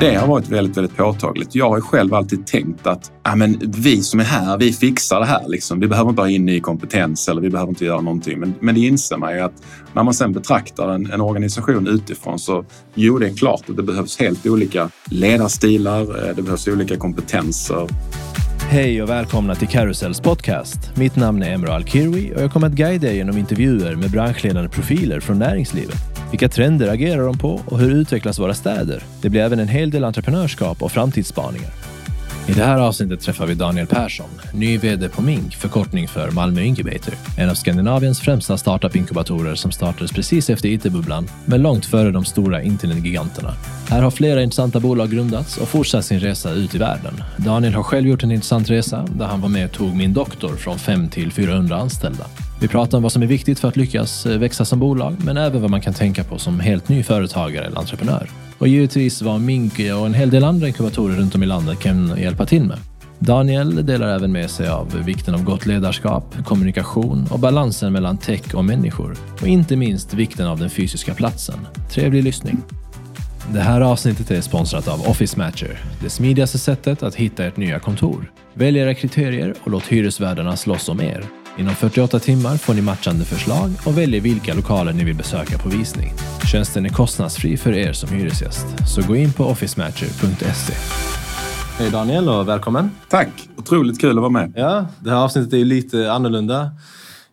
Det har varit väldigt, väldigt påtagligt. Jag har själv alltid tänkt att ja, men vi som är här, vi fixar det här. Liksom. Vi behöver inte ha in ny kompetens eller vi behöver inte göra någonting. Men, men det inser man ju att när man sen betraktar en, en organisation utifrån så jo, det är klart att det behövs helt olika ledarstilar. Eh, det behövs olika kompetenser. Hej och välkomna till Carousels podcast. Mitt namn är Emre Alkirwi och jag kommer att guida er genom intervjuer med branschledande profiler från näringslivet. Vilka trender agerar de på och hur utvecklas våra städer? Det blir även en hel del entreprenörskap och framtidsspaningar. I det här avsnittet träffar vi Daniel Persson, ny VD på Mink, förkortning för Malmö Incubator. En av Skandinaviens främsta startup-inkubatorer som startades precis efter IT-bubblan, men långt före de stora internetgiganterna. Här har flera intressanta bolag grundats och fortsatt sin resa ut i världen. Daniel har själv gjort en intressant resa där han var med och tog Min doktor från 5 till 400 anställda. Vi pratar om vad som är viktigt för att lyckas eh, växa som bolag, men även vad man kan tänka på som helt ny företagare eller entreprenör. Och givetvis vad Minky och en hel del andra inkubatorer runt om i landet kan hjälpa till med. Daniel delar även med sig av vikten av gott ledarskap, kommunikation och balansen mellan tech och människor. Och inte minst vikten av den fysiska platsen. Trevlig lyssning! Det här avsnittet är sponsrat av Office Matcher, det smidigaste sättet att hitta ert nya kontor. Välj era kriterier och låt hyresvärdarna slåss om er. Inom 48 timmar får ni matchande förslag och väljer vilka lokaler ni vill besöka på visning. Tjänsten är kostnadsfri för er som hyresgäst, så gå in på officematcher.se. Hej Daniel och välkommen! Tack! Otroligt kul att vara med. Ja, det här avsnittet är lite annorlunda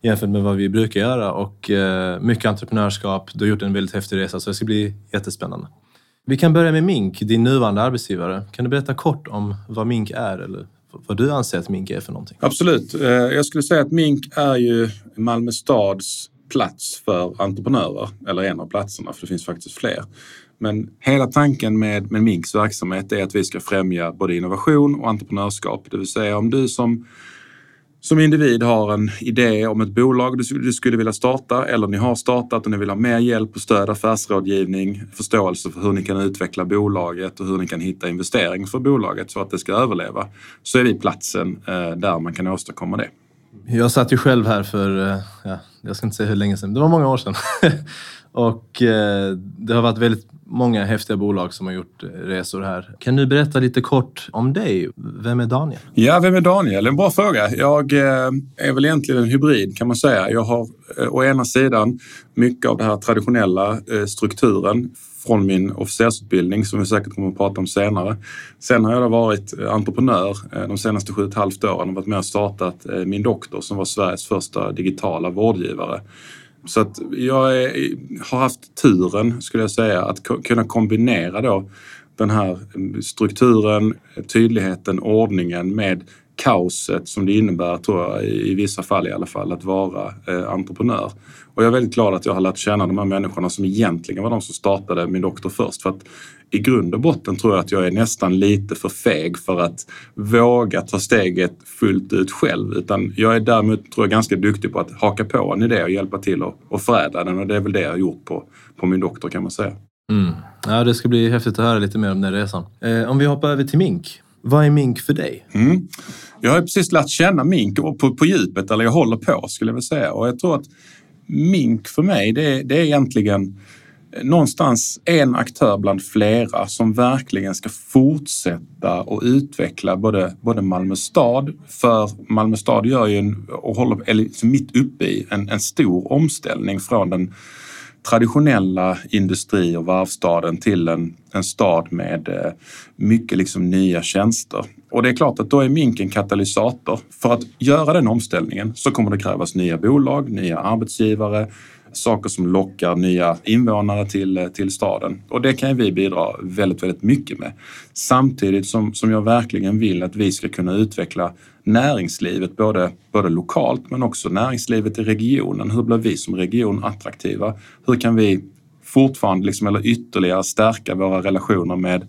jämfört med vad vi brukar göra och eh, mycket entreprenörskap. Du har gjort en väldigt häftig resa så det ska bli jättespännande. Vi kan börja med Mink, din nuvarande arbetsgivare. Kan du berätta kort om vad Mink är eller vad du anser att Mink är för någonting? Absolut. Eh, jag skulle säga att Mink är ju Malmö stads plats för entreprenörer, eller en av platserna, för det finns faktiskt fler. Men hela tanken med, med Minks verksamhet är att vi ska främja både innovation och entreprenörskap. Det vill säga om du som som individ har en idé om ett bolag du skulle vilja starta eller ni har startat och ni vill ha mer hjälp och stöd, affärsrådgivning, förståelse för hur ni kan utveckla bolaget och hur ni kan hitta investering för bolaget så att det ska överleva, så är vi platsen eh, där man kan åstadkomma det. Jag satt ju själv här för, eh, ja, jag ska inte säga hur länge sedan, det var många år sedan. och eh, det har varit väldigt många häftiga bolag som har gjort resor här. Kan du berätta lite kort om dig? Vem är Daniel? Ja, vem är Daniel? En bra fråga. Jag eh, är väl egentligen en hybrid kan man säga. Jag har eh, å ena sidan mycket av den här traditionella eh, strukturen från min officersutbildning som vi säkert kommer att prata om senare. Sen har jag varit eh, entreprenör eh, de senaste sju och ett halvt åren och varit med och startat min doktor som var Sveriges första digitala vårdgivare. Så att jag är, har haft turen, skulle jag säga, att kunna kombinera då den här mm, strukturen, tydligheten, ordningen med kaoset som det innebär, tror jag, i vissa fall i alla fall, att vara eh, entreprenör. Och jag är väldigt glad att jag har lärt känna de här människorna som egentligen var de som startade min doktor först. För att i grund och botten tror jag att jag är nästan lite för feg för att våga ta steget fullt ut själv. Utan jag är däremot tror jag, ganska duktig på att haka på en idé och hjälpa till och, och förädla den. Och det är väl det jag har gjort på, på min doktor kan man säga. Mm. Ja, det ska bli häftigt att höra lite mer om den resan. Eh, om vi hoppar över till mink. Vad är mink för dig? Mm. Jag har precis lärt känna mink på, på djupet, eller jag håller på skulle jag vilja säga. Och jag tror att mink för mig, det, det är egentligen eh, någonstans en aktör bland flera som verkligen ska fortsätta och utveckla både, både Malmö stad, för Malmö stad gör ju en, och håller eller mitt uppe i en, en stor omställning från den traditionella industri och varvstaden till en, en stad med eh, mycket liksom nya tjänster. Och det är klart att då är Mink en katalysator. För att göra den omställningen så kommer det krävas nya bolag, nya arbetsgivare, saker som lockar nya invånare till, till staden. Och det kan vi bidra väldigt, väldigt mycket med. Samtidigt som, som jag verkligen vill att vi ska kunna utveckla näringslivet, både, både lokalt men också näringslivet i regionen. Hur blir vi som region attraktiva? Hur kan vi fortfarande, liksom, eller ytterligare stärka våra relationer med,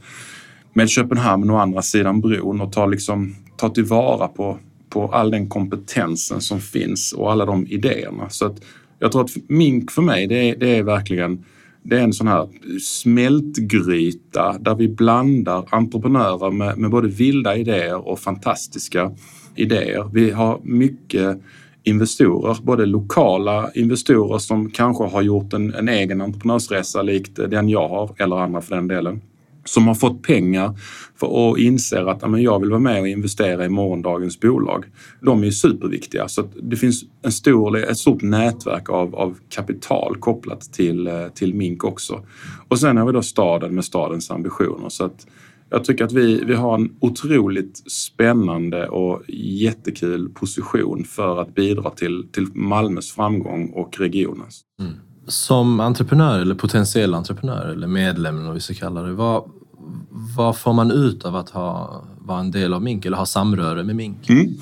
med Köpenhamn och andra sidan bron och ta, liksom, ta tillvara på, på all den kompetensen som finns och alla de idéerna. Så att jag tror att mink för mig, det är, det är verkligen det är en sån här smältgryta där vi blandar entreprenörer med, med både vilda idéer och fantastiska idéer. Vi har mycket investorer, både lokala investorer som kanske har gjort en, en egen entreprenörsresa likt den jag har, eller andra för den delen som har fått pengar för och inser att amen, jag vill vara med och investera i morgondagens bolag. De är superviktiga så det finns en stor, ett stort nätverk av, av kapital kopplat till, eh, till Mink också. Och sen har vi då staden med stadens ambitioner. Så att jag tycker att vi, vi har en otroligt spännande och jättekul position för att bidra till, till Malmös framgång och regionens. Mm. Som entreprenör eller potentiell entreprenör eller medlem, eller vad vi ska kalla det, vad, vad får man ut av att ha, vara en del av Mink eller ha samröre med Mink? Mm.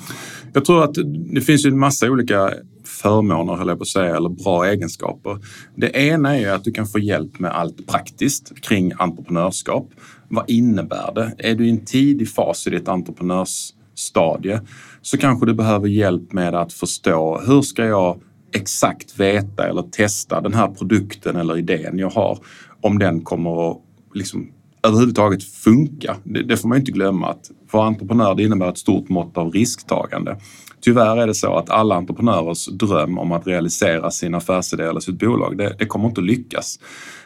Jag tror att det finns en massa olika förmåner, höll jag på att säga, eller bra egenskaper. Det ena är att du kan få hjälp med allt praktiskt kring entreprenörskap. Vad innebär det? Är du i en tidig fas i ditt entreprenörsstadie så kanske du behöver hjälp med att förstå hur ska jag exakt veta eller testa den här produkten eller idén jag har om den kommer att liksom överhuvudtaget funka. Det, det får man inte glömma att för entreprenörer det innebär ett stort mått av risktagande. Tyvärr är det så att alla entreprenörers dröm om att realisera sin affärsidé eller sitt bolag, det, det kommer inte att lyckas.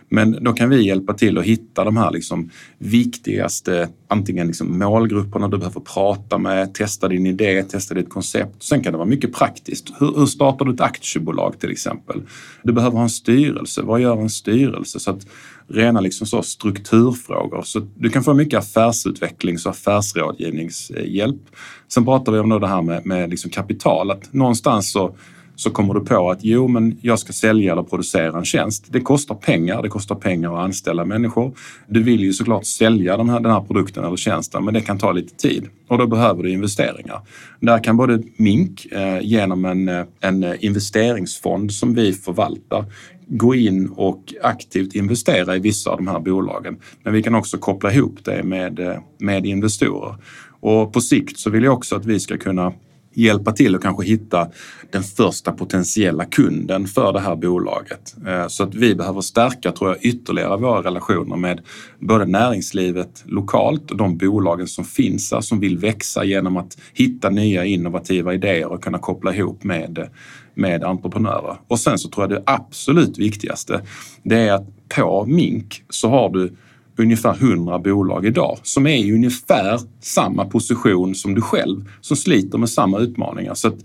Men då kan vi hjälpa till att hitta de här liksom viktigaste, antingen liksom målgrupperna du behöver prata med, testa din idé, testa ditt koncept. Sen kan det vara mycket praktiskt. Hur, hur startar du ett aktiebolag till exempel? Du behöver ha en styrelse. Vad gör en styrelse? Så att rena liksom så strukturfrågor. Så du kan få mycket affärsutvecklings och affärsrådgivningshjälp. Sen pratar vi om det här med, med liksom kapital. Att någonstans så så kommer du på att jo, men jag ska sälja eller producera en tjänst. Det kostar pengar. Det kostar pengar att anställa människor. Du vill ju såklart sälja den här, den här produkten eller tjänsten, men det kan ta lite tid och då behöver du investeringar. Där kan både Mink eh, genom en, eh, en investeringsfond som vi förvaltar gå in och aktivt investera i vissa av de här bolagen. Men vi kan också koppla ihop det med, eh, med investorer. Och på sikt så vill jag också att vi ska kunna hjälpa till och kanske hitta den första potentiella kunden för det här bolaget. Eh, så att vi behöver stärka, tror jag, ytterligare våra relationer med både näringslivet lokalt och de bolagen som finns här som vill växa genom att hitta nya innovativa idéer och kunna koppla ihop med, med entreprenörer. Och sen så tror jag det absolut viktigaste, det är att på Mink så har du ungefär 100 bolag idag som är i ungefär samma position som du själv som sliter med samma utmaningar. Så att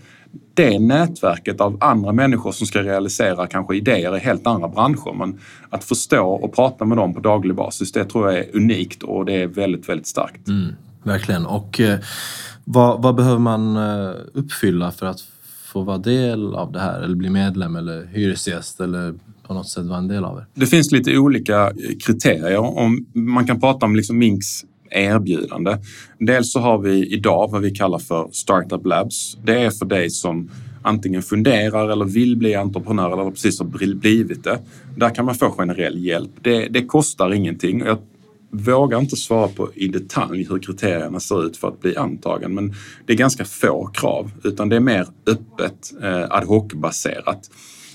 det nätverket av andra människor som ska realisera kanske idéer i helt andra branscher men att förstå och prata med dem på daglig basis det tror jag är unikt och det är väldigt, väldigt starkt. Mm, verkligen. Och eh, vad, vad, behöver man eh, uppfylla för att få vara del av det här eller bli medlem eller hyresgäst eller på något sätt vara en del av det? Det finns lite olika kriterier. Om man kan prata om liksom Minks erbjudande. Dels så har vi idag vad vi kallar för Startup Labs. Det är för dig som antingen funderar eller vill bli entreprenör eller precis har blivit det. Där kan man få generell hjälp. Det, det kostar ingenting. Jag vågar inte svara på i detalj hur kriterierna ser ut för att bli antagen, men det är ganska få krav, utan det är mer öppet, eh, ad hoc-baserat.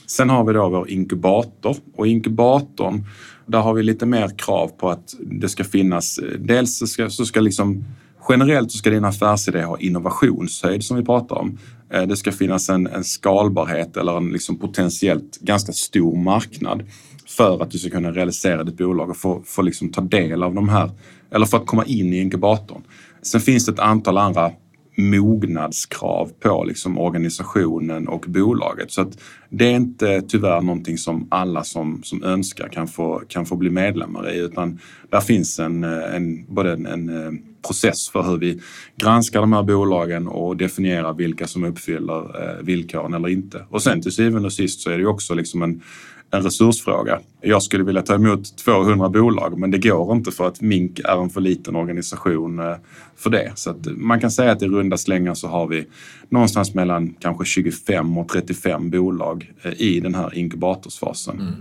Sen har vi då vår inkubator och inkubatorn, där har vi lite mer krav på att det ska finnas, eh, dels så ska, så ska liksom Generellt så ska din affärsidé ha innovationshöjd som vi pratar om. Eh, det ska finnas en, en skalbarhet eller en liksom potentiellt ganska stor marknad för att du ska kunna realisera ditt bolag och få, få liksom ta del av de här, eller för att komma in i inkubatorn. Sen finns det ett antal andra mognadskrav på liksom organisationen och bolaget. Så att det är inte tyvärr någonting som alla som, som önskar kan få, kan få bli medlemmar i utan där finns en, en, både en, en eh, process för hur vi granskar de här bolagen och definierar vilka som uppfyller eh, villkoren eller inte. Och sen till syvende och sist så är det också liksom en, en resursfråga. Jag skulle vilja ta emot 200 bolag men det går inte för att Mink är en för liten organisation eh, för det. Så att man kan säga att i runda slängar så har vi någonstans mellan kanske 25 och 35 bolag eh, i den här inkubatorsfasen. Mm.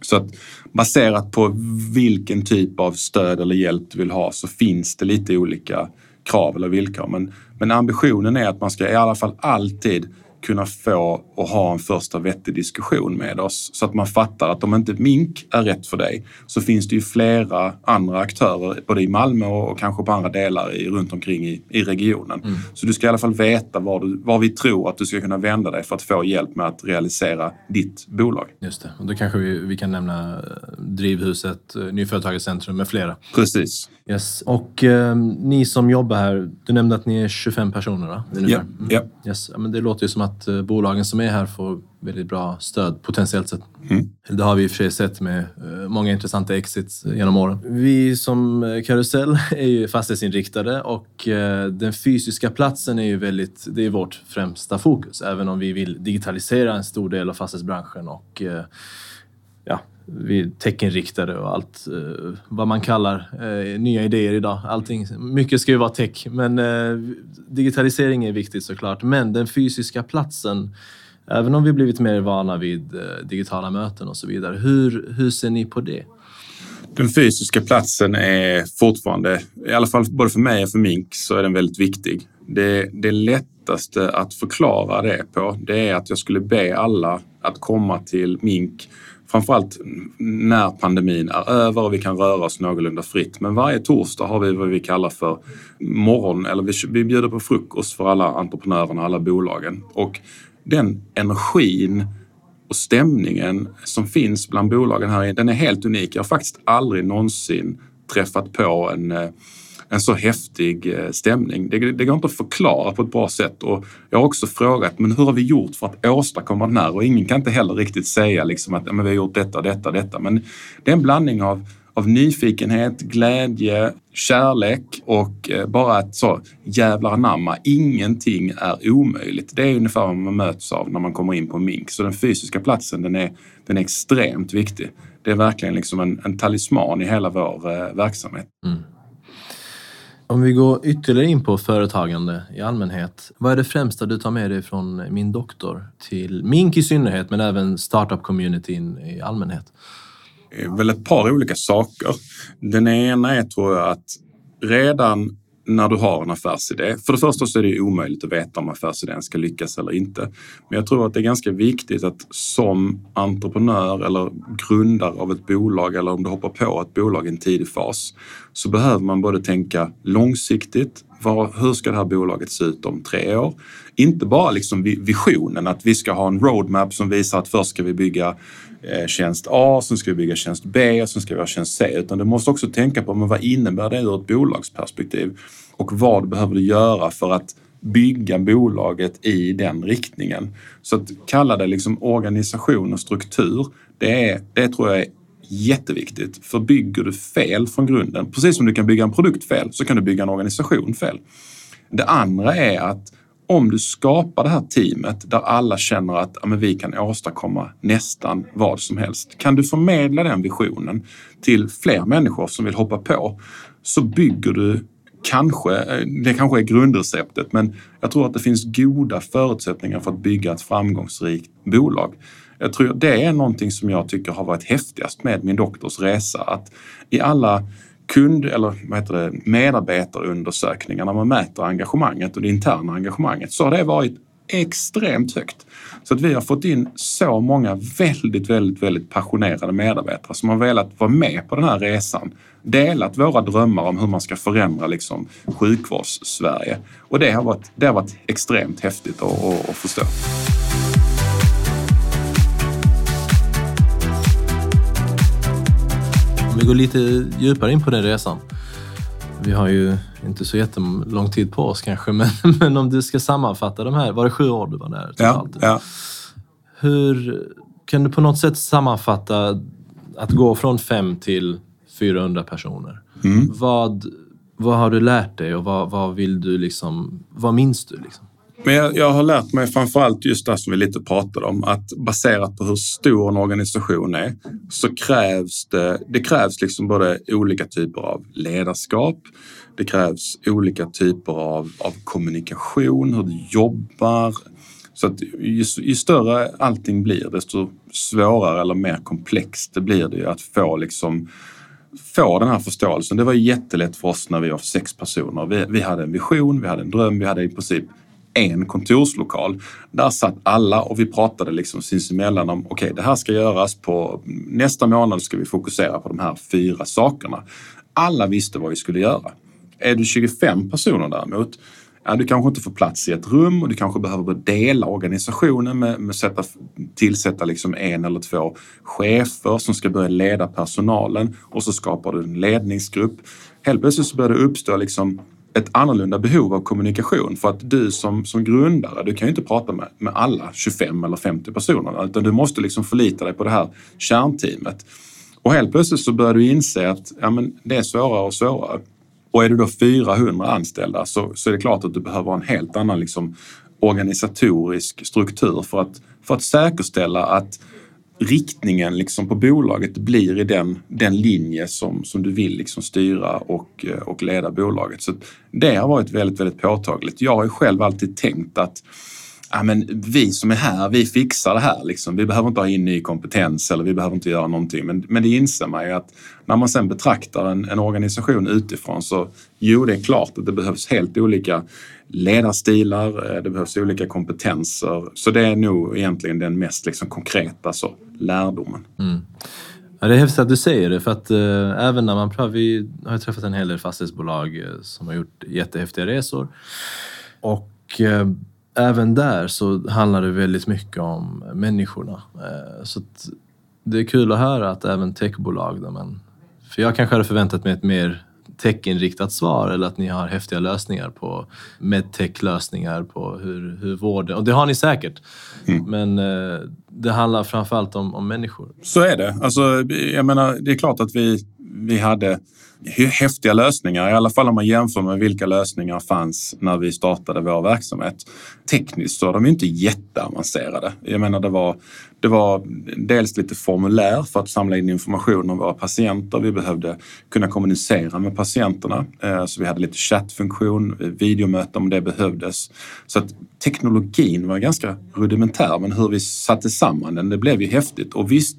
Så att baserat på vilken typ av stöd eller hjälp du vill ha så finns det lite olika krav eller villkor. Men, men ambitionen är att man ska i alla fall alltid kunna få och ha en första vettig diskussion med oss så att man fattar att om inte mink är rätt för dig så finns det ju flera andra aktörer både i Malmö och kanske på andra delar i, runt omkring i, i regionen. Mm. Så du ska i alla fall veta var, du, var vi tror att du ska kunna vända dig för att få hjälp med att realisera ditt bolag. Just det, och då kanske vi, vi kan nämna eh, Drivhuset, eh, Nyföretagarcentrum med flera. Precis. Yes. Och eh, ni som jobbar här, du nämnde att ni är 25 personer va? Ja. Yeah. Mm. Yes. Ja, men det låter ju som att eh, bolagen som är här får väldigt bra stöd potentiellt sett. Mm. Det har vi i och för sig sett med eh, många intressanta exits genom åren. Vi som eh, Karusell är ju fastighetsinriktade och eh, den fysiska platsen är ju väldigt, det är vårt främsta fokus. Även om vi vill digitalisera en stor del av fastighetsbranschen och ja, vi techinriktade och allt eh, vad man kallar eh, nya idéer idag. Allting, mycket ska ju vara tech, men eh, digitalisering är viktigt såklart. Men den fysiska platsen, även om vi blivit mer vana vid eh, digitala möten och så vidare, hur, hur ser ni på det? Den fysiska platsen är fortfarande, i alla fall både för mig och för Mink, så är den väldigt viktig. Det, det lättaste att förklara det på, det är att jag skulle be alla att komma till Mink framförallt när pandemin är över och vi kan röra oss någorlunda fritt. Men varje torsdag har vi vad vi kallar för morgon, eller vi, vi bjuder på frukost för alla entreprenörerna, alla bolagen. Och den energin och stämningen som finns bland bolagen här, den är helt unik. Jag har faktiskt aldrig någonsin träffat på en eh, en så häftig eh, stämning. Det, det går inte att förklara på ett bra sätt och jag har också frågat, men hur har vi gjort för att åstadkomma den här? Och ingen kan inte heller riktigt säga liksom att men vi har gjort detta, detta, detta. Men det är en blandning av av nyfikenhet, glädje, kärlek och eh, bara ett så jävlar anamma. Ingenting är omöjligt. Det är ungefär vad man möts av när man kommer in på mink. Så den fysiska platsen den är, den är extremt viktig. Det är verkligen liksom en, en talisman i hela vår eh, verksamhet. Mm. Om vi går ytterligare in på företagande i allmänhet. Vad är det främsta du tar med dig från min doktor till Mink i synnerhet, men även startup-communityn i allmänhet? Det är väl ett par olika saker. Den ena är tror jag att redan när du har en affärsidé. För det första så är det omöjligt att veta om affärsidén ska lyckas eller inte. Men jag tror att det är ganska viktigt att som entreprenör eller grundare av ett bolag eller om du hoppar på ett bolag i en tidig fas så behöver man både tänka långsiktigt. Var, hur ska det här bolaget se ut om tre år? Inte bara liksom visionen att vi ska ha en roadmap som visar att först ska vi bygga Eh, tjänst A, sen ska vi bygga tjänst B och sen ska vi ha tjänst C. Utan du måste också tänka på men vad innebär det ur ett bolagsperspektiv och vad behöver du göra för att bygga bolaget i den riktningen. Så att kalla det liksom organisation och struktur, det, är, det tror jag är jätteviktigt. För bygger du fel från grunden, precis som du kan bygga en produkt fel, så kan du bygga en organisation fel. Det andra är att om du skapar det här teamet där alla känner att ja, men vi kan åstadkomma nästan vad som helst. Kan du förmedla den visionen till fler människor som vill hoppa på så bygger du kanske, det kanske är grundreceptet, men jag tror att det finns goda förutsättningar för att bygga ett framgångsrikt bolag. Jag tror det är någonting som jag tycker har varit häftigast med min doktors resa. Att i alla kund eller vad heter det, medarbetarundersökningar när man mäter engagemanget och det interna engagemanget så har det varit extremt högt. Så att vi har fått in så många väldigt, väldigt, väldigt passionerade medarbetare som har velat vara med på den här resan. Delat våra drömmar om hur man ska förändra liksom sjukvårds-Sverige. Och det har varit, det har varit extremt häftigt att, att, att förstå. Om vi går lite djupare in på den resan. Vi har ju inte så jättelång tid på oss kanske, men, men om du ska sammanfatta de här, var det sju år du var där? Ja, ja. Hur kan du på något sätt sammanfatta att gå från fem till 400 personer? Mm. Vad, vad har du lärt dig och vad, vad vill du liksom, vad minns du? Liksom? Men jag, jag, har lärt mig framförallt just det som vi lite pratade om, att baserat på hur stor en organisation är så krävs det, det krävs liksom både olika typer av ledarskap, det krävs olika typer av, av kommunikation, hur du jobbar. Så att ju, ju, större allting blir, desto svårare eller mer komplext det blir det ju att få liksom få den här förståelsen. Det var jättelätt för oss när vi var sex personer. Vi, vi hade en vision, vi hade en dröm, vi hade i princip en kontorslokal. Där satt alla och vi pratade liksom sinsemellan om okej, okay, det här ska göras på nästa månad ska vi fokusera på de här fyra sakerna. Alla visste vad vi skulle göra. Är du 25 personer däremot, ja, du kanske inte får plats i ett rum och du kanske behöver dela organisationen med, med sätta, tillsätta liksom en eller två chefer som ska börja leda personalen och så skapar du en ledningsgrupp. Helt plötsligt så börjar det uppstå liksom ett annorlunda behov av kommunikation för att du som, som grundare, du kan ju inte prata med, med alla 25 eller 50 personerna utan du måste liksom förlita dig på det här kärnteamet. Och helt plötsligt så börjar du inse att ja, men det är svårare och svårare. Och är du då 400 anställda så, så är det klart att du behöver en helt annan liksom, organisatorisk struktur för att, för att säkerställa att riktningen liksom på bolaget blir i den, den linje som, som du vill liksom styra och, eh, och leda bolaget. Så det har varit väldigt, väldigt påtagligt. Jag har ju själv alltid tänkt att ja, men vi som är här, vi fixar det här. Liksom. Vi behöver inte ha in ny kompetens eller vi behöver inte göra någonting. Men, men det inser man ju att när man sen betraktar en, en organisation utifrån så jo, det är klart att det behövs helt olika ledarstilar, eh, det behövs olika kompetenser. Så det är nog egentligen den mest liksom, konkreta så, lärdomen. Mm. Ja, det är häftigt att du säger det för att eh, även när man pratar, vi har träffat en hel del fastighetsbolag eh, som har gjort jättehäftiga resor och eh, även där så handlar det väldigt mycket om människorna. Eh, så det är kul att höra att även techbolag, då, men, för jag kanske hade förväntat mig ett mer techinriktat svar eller att ni har häftiga lösningar på medtech-lösningar på hur, hur vården... Och det har ni säkert. Mm. Men eh, det handlar framförallt om, om människor. Så är det. Alltså, jag menar, det är klart att vi, vi hade häftiga lösningar, i alla fall om man jämför med vilka lösningar fanns när vi startade vår verksamhet. Tekniskt så är de inte jätteavancerade. Jag menar, det var, det var dels lite formulär för att samla in information om våra patienter. Vi behövde kunna kommunicera med patienterna, eh, så vi hade lite chattfunktion, videomöten om det behövdes. Så att teknologin var ganska rudimentär, men hur vi satte samman den, det blev ju häftigt. Och visst,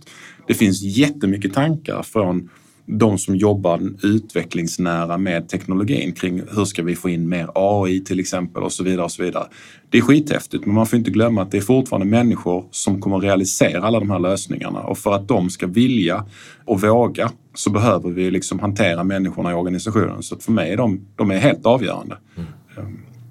det finns jättemycket tankar från de som jobbar utvecklingsnära med teknologin kring hur ska vi få in mer AI till exempel och så vidare. och så vidare. Det är skithäftigt men man får inte glömma att det är fortfarande människor som kommer realisera alla de här lösningarna och för att de ska vilja och våga så behöver vi liksom hantera människorna i organisationen. Så för mig är de, de är helt avgörande. Mm.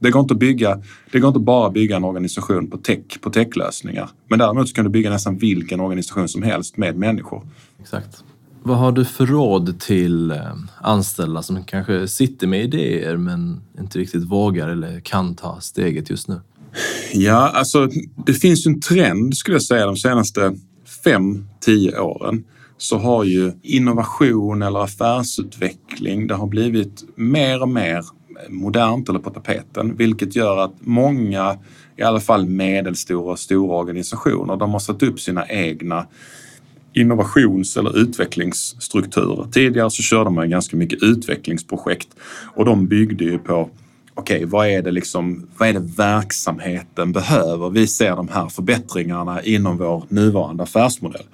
Det går, inte att bygga, det går inte bara att bygga en organisation på tech, på techlösningar. Men däremot kan du bygga nästan vilken organisation som helst med människor. Exakt. Vad har du för råd till eh, anställda som kanske sitter med idéer men inte riktigt vågar eller kan ta steget just nu? Ja, alltså det finns ju en trend skulle jag säga de senaste fem, tio åren så har ju innovation eller affärsutveckling, det har blivit mer och mer modernt eller på tapeten, vilket gör att många, i alla fall medelstora och stora organisationer, de har satt upp sina egna innovations eller utvecklingsstrukturer. Tidigare så körde man ganska mycket utvecklingsprojekt och de byggde ju på okej, okay, vad är det liksom, vad är det verksamheten behöver? Vi ser de här förbättringarna inom vår nuvarande affärsmodell.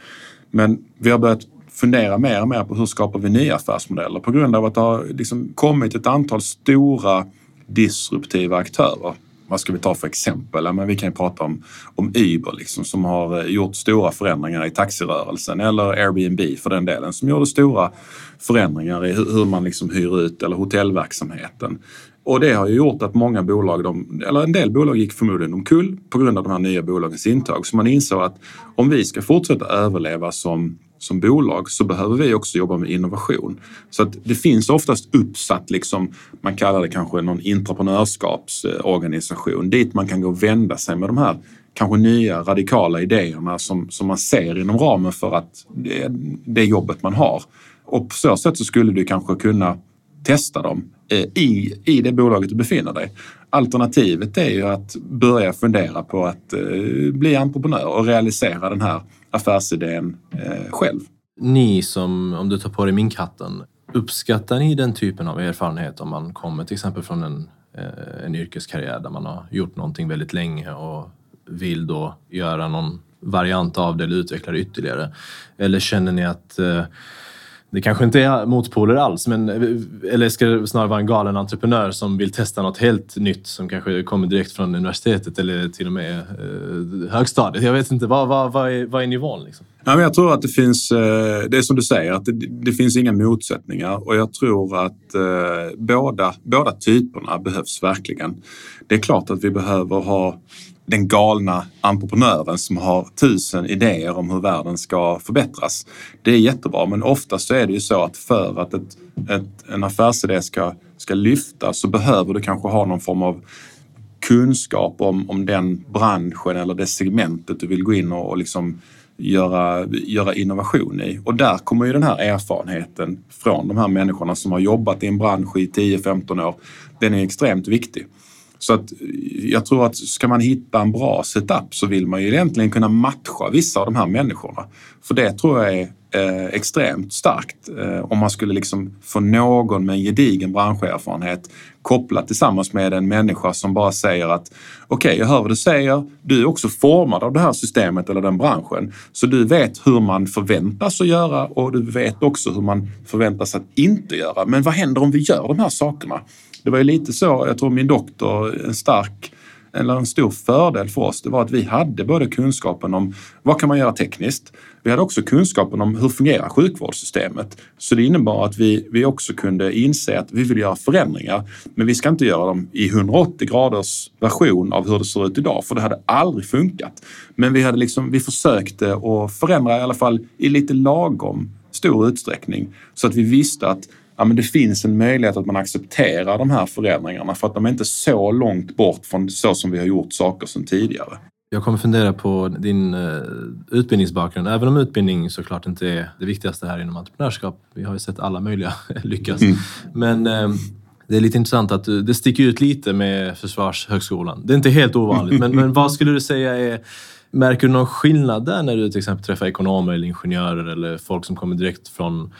Men vi har börjat fundera mer och mer på hur skapar vi nya affärsmodeller på grund av att det har liksom kommit ett antal stora disruptiva aktörer vad ska vi ta för exempel? Ja, men vi kan ju prata om, om Uber liksom, som har eh, gjort stora förändringar i taxirörelsen eller Airbnb för den delen som gjorde stora förändringar i hur, hur man liksom hyr ut eller hotellverksamheten. Och det har ju gjort att många bolag, de, eller en del bolag gick förmodligen omkull på grund av de här nya bolagens intag. Så man insåg att om vi ska fortsätta överleva som som bolag så behöver vi också jobba med innovation. Så att det finns oftast uppsatt, liksom, man kallar det kanske någon entreprenörskapsorganisation, dit man kan gå och vända sig med de här kanske nya radikala idéerna som, som man ser inom ramen för att det, det jobbet man har. Och på så sätt så skulle du kanske kunna testa dem eh, i, i det bolaget du befinner dig. Alternativet är ju att börja fundera på att eh, bli entreprenör och realisera den här affärsidén eh, själv. Ni som, om du tar på dig min katten, uppskattar ni den typen av erfarenhet om man kommer till exempel från en, eh, en yrkeskarriär där man har gjort någonting väldigt länge och vill då göra någon variant av det eller utveckla det ytterligare? Eller känner ni att eh, det kanske inte är motpoler alls, men, eller ska det snarare vara en galen entreprenör som vill testa något helt nytt som kanske kommer direkt från universitetet eller till och med eh, högstadiet. Jag vet inte, vad, vad, vad, är, vad är nivån? Liksom? Ja, men jag tror att det finns, eh, det är som du säger, att det, det finns inga motsättningar och jag tror att eh, båda, båda typerna behövs verkligen. Det är klart att vi behöver ha den galna entreprenören som har tusen idéer om hur världen ska förbättras. Det är jättebra, men oftast så är det ju så att för att ett, ett, en affärsidé ska, ska lyfta så behöver du kanske ha någon form av kunskap om, om den branschen eller det segmentet du vill gå in och, och liksom göra, göra innovation i. Och där kommer ju den här erfarenheten från de här människorna som har jobbat i en bransch i 10-15 år. Den är extremt viktig. Så att jag tror att ska man hitta en bra setup så vill man ju egentligen kunna matcha vissa av de här människorna. För det tror jag är eh, extremt starkt eh, om man skulle liksom få någon med en gedigen branscherfarenhet kopplat tillsammans med en människa som bara säger att okej, okay, jag hör vad du säger. Du är också formad av det här systemet eller den branschen. Så du vet hur man förväntas att göra och du vet också hur man förväntas att inte göra. Men vad händer om vi gör de här sakerna? Det var ju lite så, jag tror min doktor, en stark eller en stor fördel för oss, det var att vi hade både kunskapen om vad kan man göra tekniskt. Vi hade också kunskapen om hur fungerar sjukvårdssystemet. Så det innebar att vi, vi också kunde inse att vi vill göra förändringar, men vi ska inte göra dem i 180 graders version av hur det ser ut idag, för det hade aldrig funkat. Men vi, hade liksom, vi försökte att förändra i alla fall i lite lagom stor utsträckning så att vi visste att ja, men det finns en möjlighet att man accepterar de här förändringarna för att de är inte så långt bort från så som vi har gjort saker sedan tidigare. Jag kommer fundera på din uh, utbildningsbakgrund, även om utbildning såklart inte är det viktigaste här inom entreprenörskap. Vi har ju sett alla möjliga lyckas. Mm. Men uh, det är lite intressant att du, det sticker ut lite med Försvarshögskolan. Det är inte helt ovanligt, men, men vad skulle du säga är Märker du någon skillnad där när du till exempel träffar ekonomer eller ingenjörer eller folk som kommer direkt från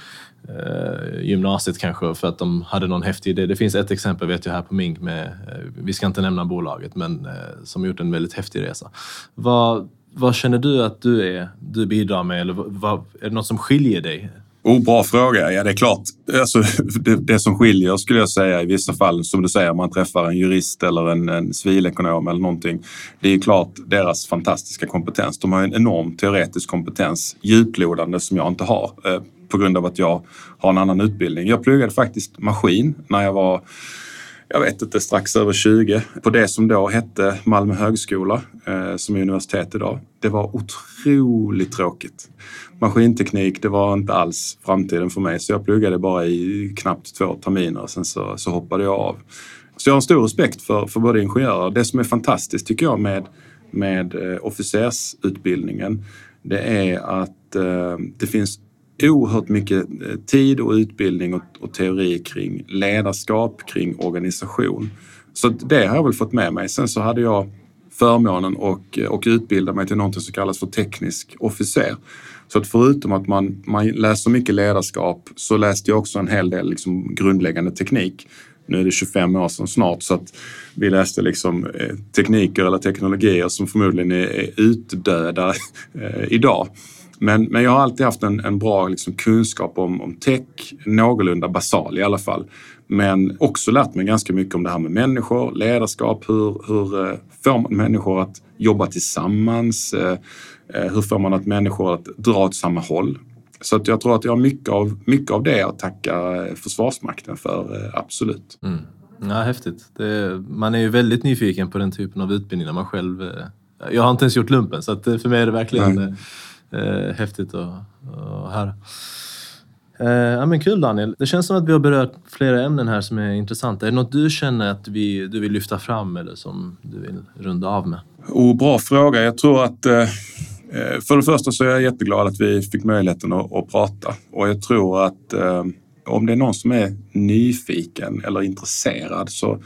eh, gymnasiet kanske för att de hade någon häftig idé. Det finns ett exempel vet jag här på Mink med, eh, vi ska inte nämna bolaget, men eh, som gjort en väldigt häftig resa. Vad, vad känner du att du, är, du bidrar med eller vad, är det något som skiljer dig? Oh, bra fråga. Ja, det är klart. Alltså, det, det, som skiljer skulle jag säga i vissa fall, som du säger, man träffar en jurist eller en, en civilekonom eller någonting. Det är klart deras fantastiska kompetens. De har en enorm teoretisk kompetens, djuplodande, som jag inte har. Eh, på grund av att jag har en annan utbildning. Jag pluggade faktiskt maskin när jag var jag vet inte, strax över 20 på det som då hette Malmö högskola, eh, som är universitet idag. Det var otroligt tråkigt. Maskinteknik, det var inte alls framtiden för mig, så jag pluggade bara i knappt två terminer och sen så, så hoppade jag av. Så jag har en stor respekt för, för både ingenjörer. Det som är fantastiskt tycker jag med, med eh, officersutbildningen, det är att eh, det finns oerhört mycket eh, tid och utbildning och, och, teori kring ledarskap, kring organisation. Så det har jag väl fått med mig. Sen så hade jag förmånen och, eh, och utbilda mig till något som kallas för teknisk officer. Så att förutom att man, man läser mycket ledarskap så läste jag också en hel del liksom grundläggande teknik. Nu är det 25 år sedan snart så att vi läste liksom eh, tekniker eller teknologier som förmodligen är, är utdöda eh, idag. Men, men jag har alltid haft en, en bra liksom, kunskap om, om tech, någorlunda basal i alla fall. Men också lärt mig ganska mycket om det här med människor, ledarskap, hur, hur eh, får man människor att jobba tillsammans? Hur får man att människor att dra åt samma håll? Så att jag tror att jag har mycket av, mycket av det att tacka Försvarsmakten för, absolut. Mm. Ja, häftigt. Det, man är ju väldigt nyfiken på den typen av utbildning när man själv... Jag har inte ens gjort lumpen så att för mig är det verkligen Nej eh, häftigt att, att höra. Eh, ja, men kul Daniel. Det känns som att vi har berört flera ämnen här som är intressanta. Är det något du känner att vi, du vill lyfta fram eller som du vill runda av med? Oh, bra fråga. Jag tror att eh, eh, Eh, för det första så är jag jätteglad att vi fick möjligheten att, att prata och jag tror att eh, om det är någon som är nyfiken eller intresserad så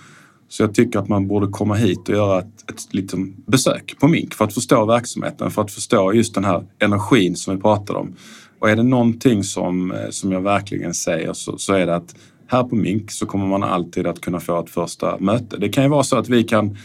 så jag tycker att man borde komma hit och göra ett, ett liksom besök på Mink för att förstå verksamheten, för att förstå just den här energin som vi pratade om. Och är det någonting som, eh, som jag verkligen säger så, så är det att här på Mink så kommer man alltid att kunna få ett första möte. Det kan ju vara så att vi kan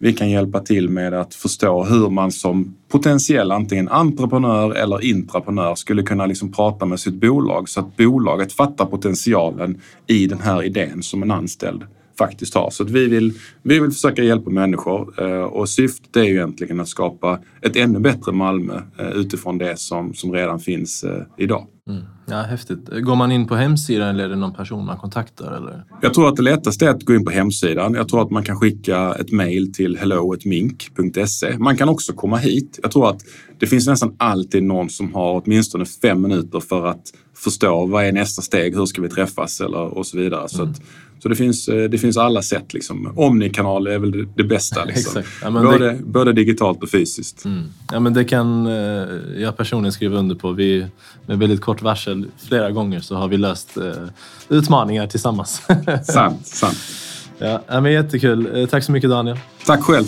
vi kan hjälpa till med att förstå hur man som potentiell antingen entreprenör eller intraprenör skulle kunna liksom prata med sitt bolag så att bolaget fattar potentialen i den här idén som en anställd faktiskt har. Så att vi, vill, vi vill försöka hjälpa människor eh, och syftet är ju egentligen att skapa ett ännu bättre Malmö eh, utifrån det som, som redan finns eh, idag. Mm. Ja, häftigt. Går man in på hemsidan eller är det någon person man kontaktar? Eller? Jag tror att det lättaste är att gå in på hemsidan. Jag tror att man kan skicka ett mejl till hello.mink.se. Man kan också komma hit. Jag tror att det finns nästan alltid någon som har åtminstone fem minuter för att förstå vad är nästa steg, hur ska vi träffas eller, och så vidare. Så, mm. att, så det, finns, eh, det finns alla sätt. Liksom. Omnikanal är väl det, bästa. Liksom. ja, både, det... både digitalt och fysiskt. Mm. Ja, men det kan eh, jag personligen skriva under på. Vi, med väldigt kort varsel flera gånger så har vi löst eh, utmaningar tillsammans. sant, sant. Ja, men jättekul. Tack så mycket Daniel. Tack själv.